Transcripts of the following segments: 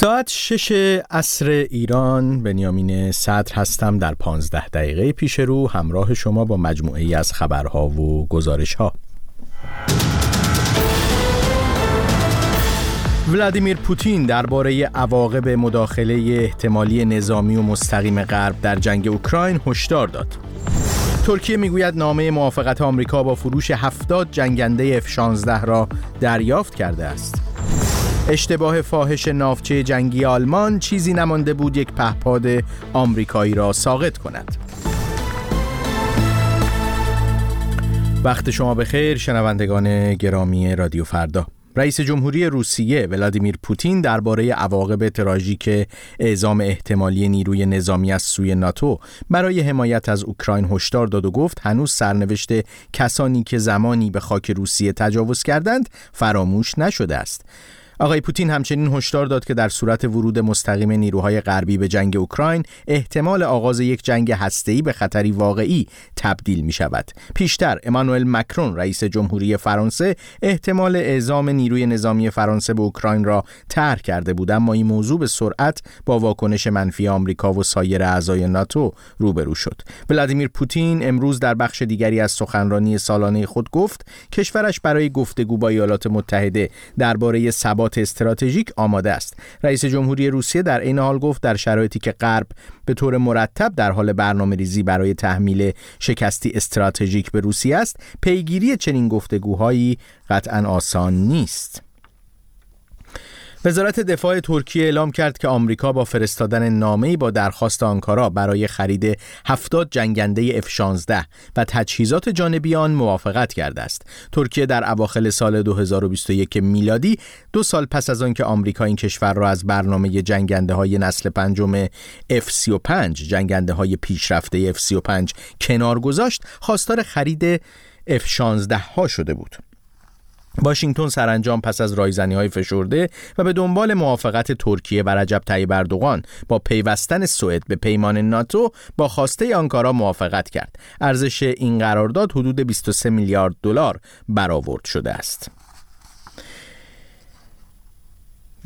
ساعت شش عصر ایران بنیامین صدر هستم در پانزده دقیقه پیش رو همراه شما با مجموعه ای از خبرها و گزارش ها ولادیمیر پوتین درباره عواقب مداخله احتمالی نظامی و مستقیم غرب در جنگ اوکراین هشدار داد. ترکیه می‌گوید نامه موافقت آمریکا با فروش 70 جنگنده F-16 را دریافت کرده است. اشتباه فاحش نافچه جنگی آلمان چیزی نمانده بود یک پهپاد آمریکایی را ساقط کند. وقت شما بخیر شنوندگان گرامی رادیو فردا رئیس جمهوری روسیه ولادیمیر پوتین درباره عواقب تراژیک اعزام احتمالی نیروی نظامی از سوی ناتو برای حمایت از اوکراین هشدار داد و گفت هنوز سرنوشت کسانی که زمانی به خاک روسیه تجاوز کردند فراموش نشده است آقای پوتین همچنین هشدار داد که در صورت ورود مستقیم نیروهای غربی به جنگ اوکراین احتمال آغاز یک جنگ هسته‌ای به خطری واقعی تبدیل می شود. پیشتر امانوئل مکرون رئیس جمهوری فرانسه احتمال اعزام نیروی نظامی فرانسه به اوکراین را طرح کرده بود اما این موضوع به سرعت با واکنش منفی آمریکا و سایر اعضای ناتو روبرو شد. ولادیمیر پوتین امروز در بخش دیگری از سخنرانی سالانه خود گفت کشورش برای گفتگو با ایالات متحده درباره ثبات استراتژیک آماده است. رئیس جمهوری روسیه در این حال گفت در شرایطی که غرب به طور مرتب در حال برنامه ریزی برای تحمیل شکستی استراتژیک به روسیه است پیگیری چنین گفتگوهایی قطعا آسان نیست. وزارت دفاع ترکیه اعلام کرد که آمریکا با فرستادن نامه‌ای با درخواست آنکارا برای خرید 70 جنگنده F-16 و تجهیزات جانبی آن موافقت کرده است. ترکیه در اواخر سال 2021 میلادی دو سال پس از آنکه آمریکا این کشور را از برنامه جنگنده های نسل پنجم F-35 جنگنده های پیشرفته F-35 کنار گذاشت، خواستار خرید F-16 ها شده بود. واشنگتن سرانجام پس از رایزنی های فشرده و به دنبال موافقت ترکیه و رجب طیب اردوغان با پیوستن سوئد به پیمان ناتو با خواسته آنکارا موافقت کرد. ارزش این قرارداد حدود 23 میلیارد دلار برآورد شده است.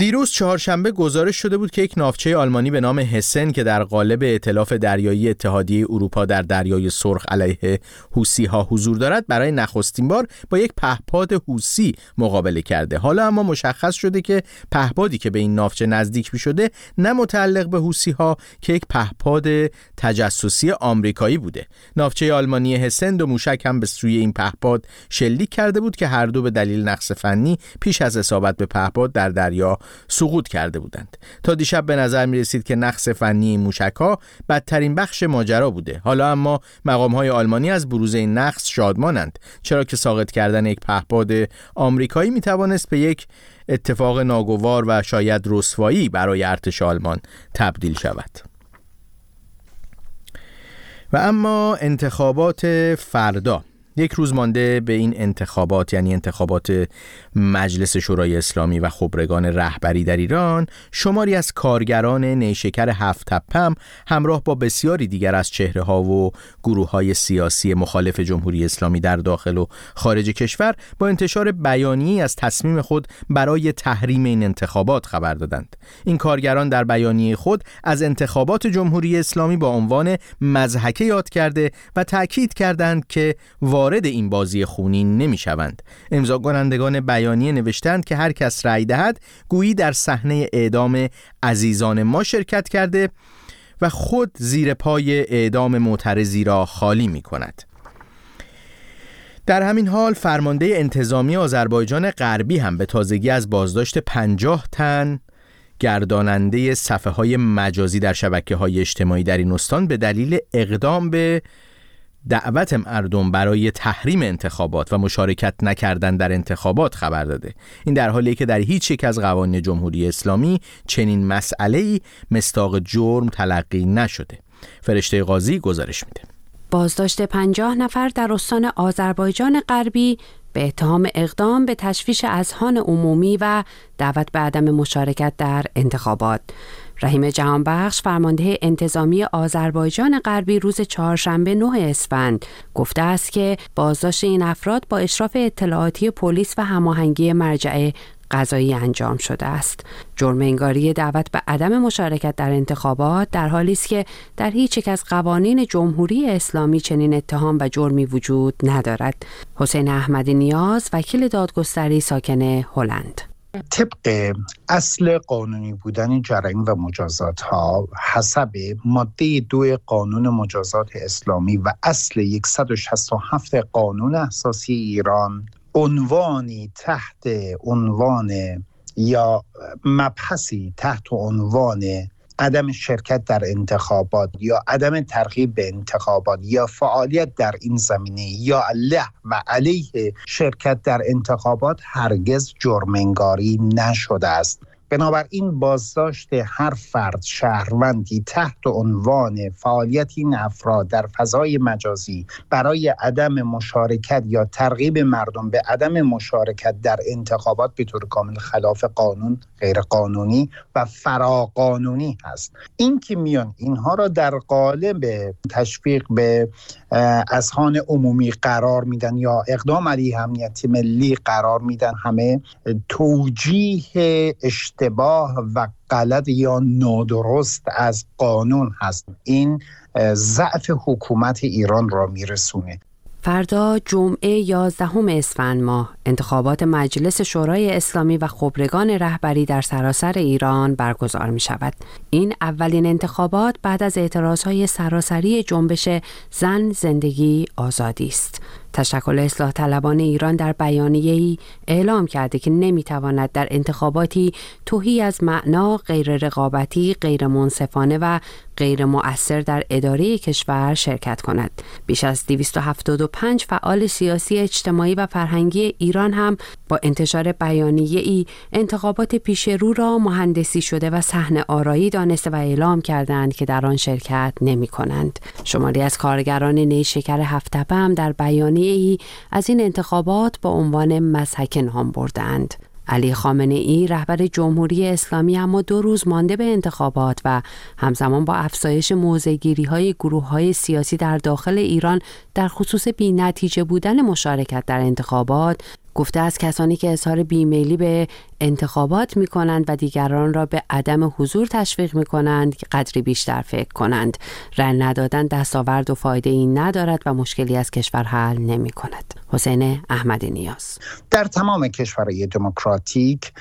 دیروز چهارشنبه گزارش شده بود که یک نافچه آلمانی به نام هسن که در قالب ائتلاف دریایی اتحادیه اروپا در دریای سرخ علیه حوسی ها حضور دارد برای نخستین بار با یک پهپاد حوسی مقابله کرده. حالا اما مشخص شده که پهپادی که به این نافچه نزدیک می شده نه متعلق به حوسی ها که یک پهپاد تجسسی آمریکایی بوده. نافچه آلمانی هسند و موشک هم به سوی این پهپاد شلیک کرده بود که هر دو به دلیل نقص فنی پیش از اصابت به پهپاد در دریا سقوط کرده بودند. تا دیشب به نظر می رسید که نقص فنی موشک ها بدترین بخش ماجرا بوده. حالا اما مقام های آلمانی از بروز این نقص شادمانند چرا که ساقط کردن یک پهپاد آمریکایی می توانست به یک اتفاق ناگوار و شاید رسوایی برای ارتش آلمان تبدیل شود. و اما انتخابات فردا. یک روز مانده به این انتخابات یعنی انتخابات مجلس شورای اسلامی و خبرگان رهبری در ایران شماری از کارگران نیشکر هفت تپم همراه با بسیاری دیگر از چهره ها و گروه های سیاسی مخالف جمهوری اسلامی در داخل و خارج کشور با انتشار بیانیه‌ای از تصمیم خود برای تحریم این انتخابات خبر دادند. این کارگران در بیانیه خود از انتخابات جمهوری اسلامی با عنوان مزحکه یاد کرده و تاکید کردند که وارد این بازی خونی نمی شوند. امضا کنندگان بیانیه نوشتند که هر کس رأی دهد گویی در صحنه اعدام عزیزان ما شرکت کرده و خود زیر پای اعدام معترضی را خالی می کند. در همین حال فرمانده انتظامی آذربایجان غربی هم به تازگی از بازداشت 50 تن گرداننده صفحه های مجازی در شبکه های اجتماعی در این استان به دلیل اقدام به دعوت مردم برای تحریم انتخابات و مشارکت نکردن در انتخابات خبر داده. این در حالی که در هیچ یک از قوانین جمهوری اسلامی چنین مسئله ای مستاق جرم تلقی نشده. فرشته قاضی گزارش میده. بازداشت پنجاه نفر در استان آذربایجان غربی به اتهام اقدام به تشویش اذهان عمومی و دعوت به عدم مشارکت در انتخابات. رحیم جهانبخش فرمانده انتظامی آذربایجان غربی روز چهارشنبه 9 اسفند گفته است که بازداشت این افراد با اشراف اطلاعاتی پلیس و هماهنگی مرجع قضایی انجام شده است. جرم انگاری دعوت به عدم مشارکت در انتخابات در حالی است که در هیچ یک از قوانین جمهوری اسلامی چنین اتهام و جرمی وجود ندارد. حسین احمدی نیاز وکیل دادگستری ساکن هلند طبق اصل قانونی بودن جرایم و مجازات ها حسب ماده دو قانون مجازات اسلامی و اصل 167 قانون اساسی ایران عنوانی تحت عنوان یا مبحثی تحت عنوان عدم شرکت در انتخابات یا عدم ترغیب به انتخابات یا فعالیت در این زمینه یا له و علیه شرکت در انتخابات هرگز جرمنگاری نشده است. بنابراین بازداشت هر فرد شهروندی تحت عنوان فعالیت این افراد در فضای مجازی برای عدم مشارکت یا ترغیب مردم به عدم مشارکت در انتخابات به طور کامل خلاف قانون غیر قانونی و فراقانونی هست. این که میان اینها را در قالب تشویق به اذهان عمومی قرار میدن یا اقدام علیه امنیت ملی قرار میدن همه توجیه اشتباه و غلط یا نادرست از قانون هست این ضعف حکومت ایران را میرسونه فردا جمعه 11 اسفند ماه انتخابات مجلس شورای اسلامی و خبرگان رهبری در سراسر ایران برگزار می شود. این اولین انتخابات بعد از اعتراضهای سراسری جنبش زن زندگی آزادی است. تشکل اصلاح طلبان ایران در بیانیه ای اعلام کرده که نمی‌تواند در انتخاباتی توهی از معنا غیر رقابتی غیر منصفانه و غیر مؤثر در اداره کشور شرکت کند. بیش از 275 فعال سیاسی اجتماعی و فرهنگی ایران هم با انتشار بیانیه ای انتخابات پیش رو را مهندسی شده و صحنه آرایی دانسته و اعلام کردند که در آن شرکت نمی کنند. شماری از کارگران نیشکر هفتپه هم در بیانیه ای از این انتخابات با عنوان مسحک نام بردند. علی خامنه ای رهبر جمهوری اسلامی اما دو روز مانده به انتخابات و همزمان با افزایش موزگیری های گروه های سیاسی در داخل ایران در خصوص بی نتیجه بودن مشارکت در انتخابات گفته از کسانی که اظهار بیمیلی به انتخابات می کنند و دیگران را به عدم حضور تشویق می کنند که قدری بیشتر فکر کنند. رأی ندادن دستاورد و فایده این ندارد و مشکلی از کشور حل نمی کند حسین احمدی نیاز. در تمام کشورهای دموکراتیک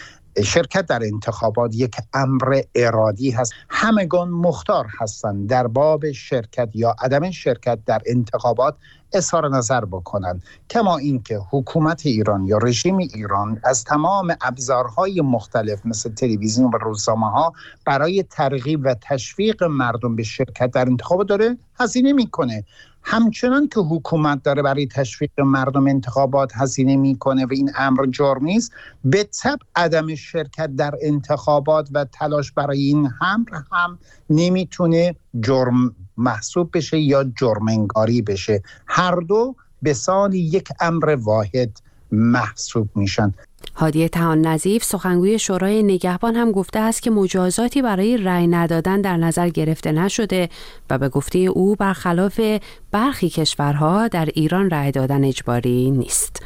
شرکت در انتخابات یک امر ارادی هست. همگان مختار هستند در باب شرکت یا عدم شرکت در انتخابات اظهار نظر بکنند کما اینکه حکومت ایران یا رژیم ایران از تمام ابزارهای مختلف مثل تلویزیون و روزنامه ها برای ترغیب و تشویق مردم به شرکت در انتخابات داره هزینه می‌کنه. همچنان که حکومت داره برای تشویق مردم انتخابات هزینه می‌کنه و این امر جرم نیست به طب عدم شرکت در انتخابات و تلاش برای این امر هم نمی‌تونه جرم محسوب بشه یا جرمنگاری بشه. هر دو به سال یک امر واحد محسوب میشن. هادیه تهان نظیف سخنگوی شورای نگهبان هم گفته است که مجازاتی برای رأی ندادن در نظر گرفته نشده و به گفته او برخلاف برخی کشورها در ایران رأی دادن اجباری نیست.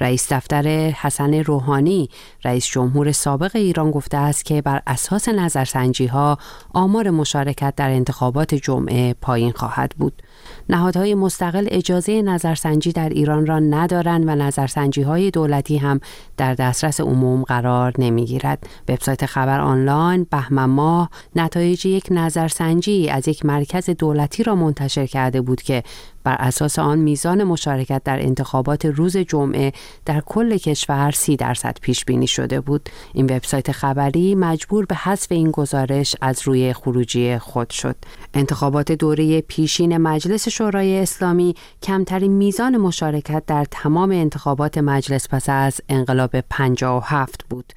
رئیس دفتر حسن روحانی رئیس جمهور سابق ایران گفته است که بر اساس نظرسنجی ها آمار مشارکت در انتخابات جمعه پایین خواهد بود. نهادهای مستقل اجازه نظرسنجی در ایران را ندارند و نظرسنجی های دولتی هم در دسترس عموم قرار نمی‌گیرد. وبسایت خبر آنلاین بهمن ماه نتایج یک نظرسنجی از یک مرکز دولتی را منتشر کرده بود که بر اساس آن میزان مشارکت در انتخابات روز جمعه در کل کشور سی درصد پیش بینی شده بود این وبسایت خبری مجبور به حذف این گزارش از روی خروجی خود شد انتخابات دوره پیشین مجلس شورای اسلامی کمترین میزان مشارکت در تمام انتخابات مجلس پس از انقلاب 57 بود.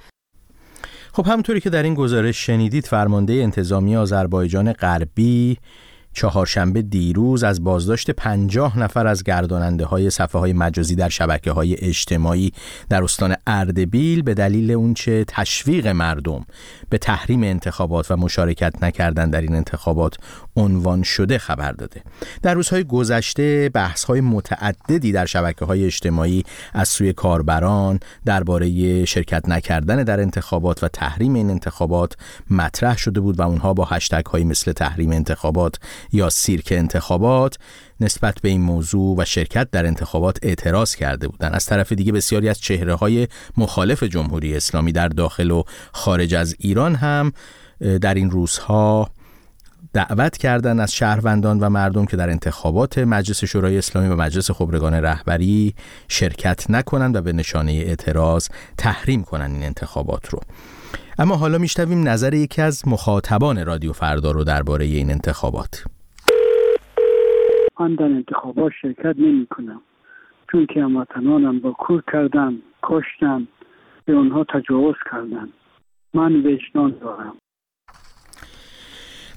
خب همطوری که در این گزارش شنیدید فرمانده انتظامی آذربایجان غربی چهارشنبه دیروز از بازداشت پنجاه نفر از گرداننده های صفحه های مجازی در شبکه های اجتماعی در استان اردبیل به دلیل اونچه تشویق مردم به تحریم انتخابات و مشارکت نکردن در این انتخابات عنوان شده خبر داده. در روزهای گذشته بحث های متعددی در شبکه های اجتماعی از سوی کاربران درباره شرکت نکردن در انتخابات و تحریم این انتخابات مطرح شده بود و اونها با هشتگ های مثل تحریم انتخابات یا سیرک انتخابات نسبت به این موضوع و شرکت در انتخابات اعتراض کرده بودند. از طرف دیگه بسیاری از چهره های مخالف جمهوری اسلامی در داخل و خارج از ایران هم در این روزها دعوت کردند از شهروندان و مردم که در انتخابات مجلس شورای اسلامی و مجلس خبرگان رهبری شرکت نکنند و به نشانه اعتراض تحریم کنند این انتخابات رو. اما حالا میشنویم نظر یکی از مخاطبان رادیو فردا رو درباره این انتخابات. من در انتخابات شرکت نمی کنم چون که هموطنانم با کور کردن کشتن به اونها تجاوز کردن من وجدان دارم.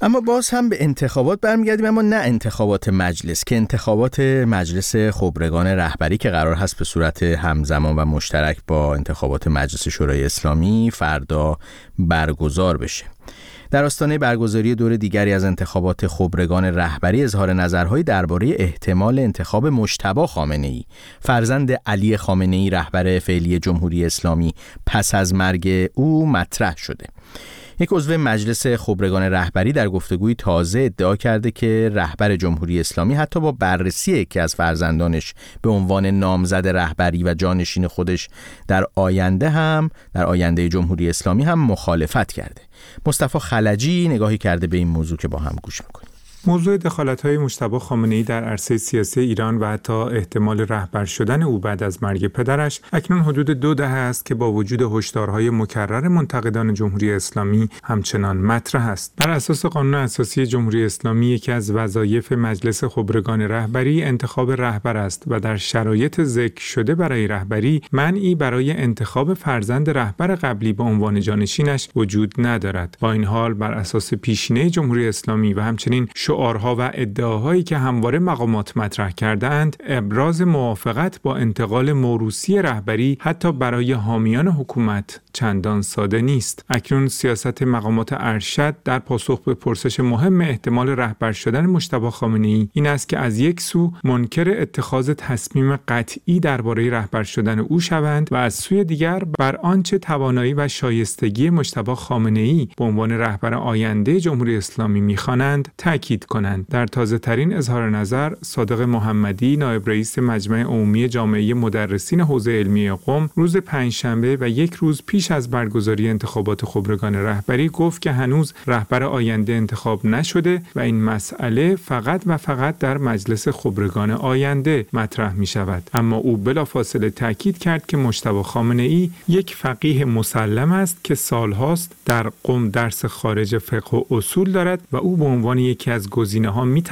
اما باز هم به انتخابات برمیگردیم اما نه انتخابات مجلس که انتخابات مجلس خبرگان رهبری که قرار هست به صورت همزمان و مشترک با انتخابات مجلس شورای اسلامی فردا برگزار بشه. در آستانه برگزاری دور دیگری از انتخابات خبرگان رهبری اظهار نظرهایی درباره احتمال انتخاب مشتبا خامنه ای فرزند علی خامنه ای رهبر فعلی جمهوری اسلامی پس از مرگ او مطرح شده. یک عضو مجلس خبرگان رهبری در گفتگوی تازه ادعا کرده که رهبر جمهوری اسلامی حتی با بررسی یکی از فرزندانش به عنوان نامزد رهبری و جانشین خودش در آینده هم در آینده جمهوری اسلامی هم مخالفت کرده. مصطفی خلجی نگاهی کرده به این موضوع که با هم گوش می‌کنیم. موضوع دخالت های مشتبه خامنه ای در عرصه سیاسی ایران و حتی احتمال رهبر شدن او بعد از مرگ پدرش اکنون حدود دو دهه است که با وجود هشدارهای مکرر منتقدان جمهوری اسلامی همچنان مطرح است. بر اساس قانون اساسی جمهوری اسلامی یکی از وظایف مجلس خبرگان رهبری انتخاب رهبر است و در شرایط ذکر شده برای رهبری منعی برای انتخاب فرزند رهبر قبلی به عنوان جانشینش وجود ندارد. با این حال بر اساس پیشینه جمهوری اسلامی و همچنین شعارها و ادعاهایی که همواره مقامات مطرح کردند ابراز موافقت با انتقال موروسی رهبری حتی برای حامیان حکومت چندان ساده نیست. اکنون سیاست مقامات ارشد در پاسخ به پرسش مهم احتمال رهبر شدن مشتبه خامنه ای این است که از یک سو منکر اتخاذ تصمیم قطعی درباره رهبر شدن او شوند و از سوی دیگر بر آنچه توانایی و شایستگی مشتبه خامنه ای به عنوان رهبر آینده جمهوری اسلامی می‌خوانند تاکید کنند. در تازه ترین اظهار نظر صادق محمدی نایب رئیس مجمع عمومی جامعه مدرسین حوزه علمی قم روز پنجشنبه و یک روز پیش از برگزاری انتخابات خبرگان رهبری گفت که هنوز رهبر آینده انتخاب نشده و این مسئله فقط و فقط در مجلس خبرگان آینده مطرح می شود اما او بلافاصله تاکید کرد که مشتبه خامنه ای یک فقیه مسلم است که سالهاست در قم درس خارج فقه و اصول دارد و او به عنوان یکی از گزینه ها می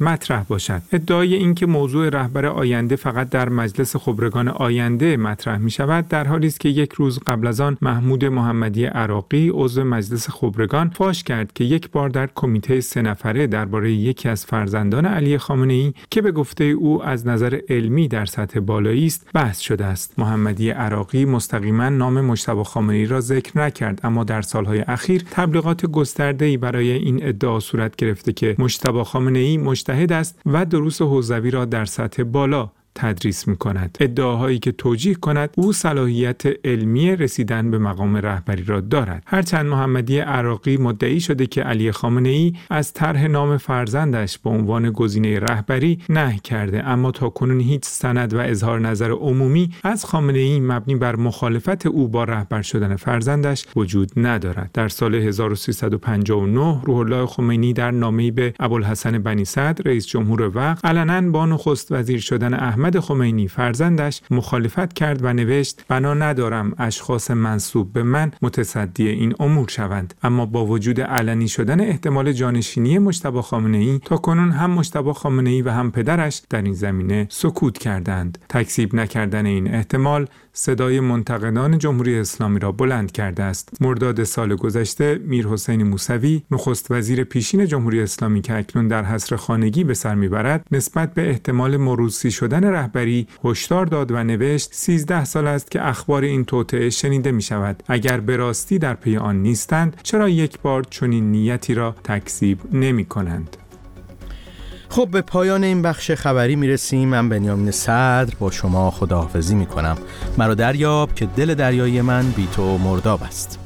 مطرح باشد. ادعای اینکه موضوع رهبر آینده فقط در مجلس خبرگان آینده مطرح می شود در حالی است که یک روز قبل از آن محمود محمدی عراقی عضو مجلس خبرگان فاش کرد که یک بار در کمیته سه نفره درباره یکی از فرزندان علی خامنه ای که به گفته او از نظر علمی در سطح بالایی است بحث شده است. محمدی عراقی مستقیما نام مشتبه خامنه ای را ذکر نکرد اما در سالهای اخیر تبلیغات گسترده برای این ادعا صورت گرفته که مشتبه خامنه ای مجتهد است و دروس حوزوی را در سطح بالا تدریس می کند. ادعاهایی که توجیه کند او صلاحیت علمی رسیدن به مقام رهبری را دارد. هرچند محمدی عراقی مدعی شده که علی خامنه ای از طرح نام فرزندش به عنوان گزینه رهبری نه کرده اما تا کنون هیچ سند و اظهار نظر عمومی از خامنه ای مبنی بر مخالفت او با رهبر شدن فرزندش وجود ندارد. در سال 1359 روح الله خمینی در نامه‌ای به ابوالحسن بنی صدر رئیس جمهور وقت علنا با نخست وزیر شدن احمد احمد خمینی فرزندش مخالفت کرد و نوشت بنا ندارم اشخاص منصوب به من متصدی این امور شوند اما با وجود علنی شدن احتمال جانشینی مشتبه خامنه ای تا کنون هم مشتبه خامنه ای و هم پدرش در این زمینه سکوت کردند تکذیب نکردن این احتمال صدای منتقدان جمهوری اسلامی را بلند کرده است. مرداد سال گذشته میر حسین موسوی نخست وزیر پیشین جمهوری اسلامی که اکنون در حصر خانگی به سر می‌برد نسبت به احتمال مروسی شدن رهبری هشدار داد و نوشت 13 سال است که اخبار این توطعه شنیده می شود اگر به راستی در پی آن نیستند چرا یک بار چنین نیتی را تکذیب نمی کنند خب به پایان این بخش خبری می‌رسیم. من بنیامین صدر با شما خداحافظی می‌کنم. مرا دریاب که دل دریایی من بی تو مرداب است.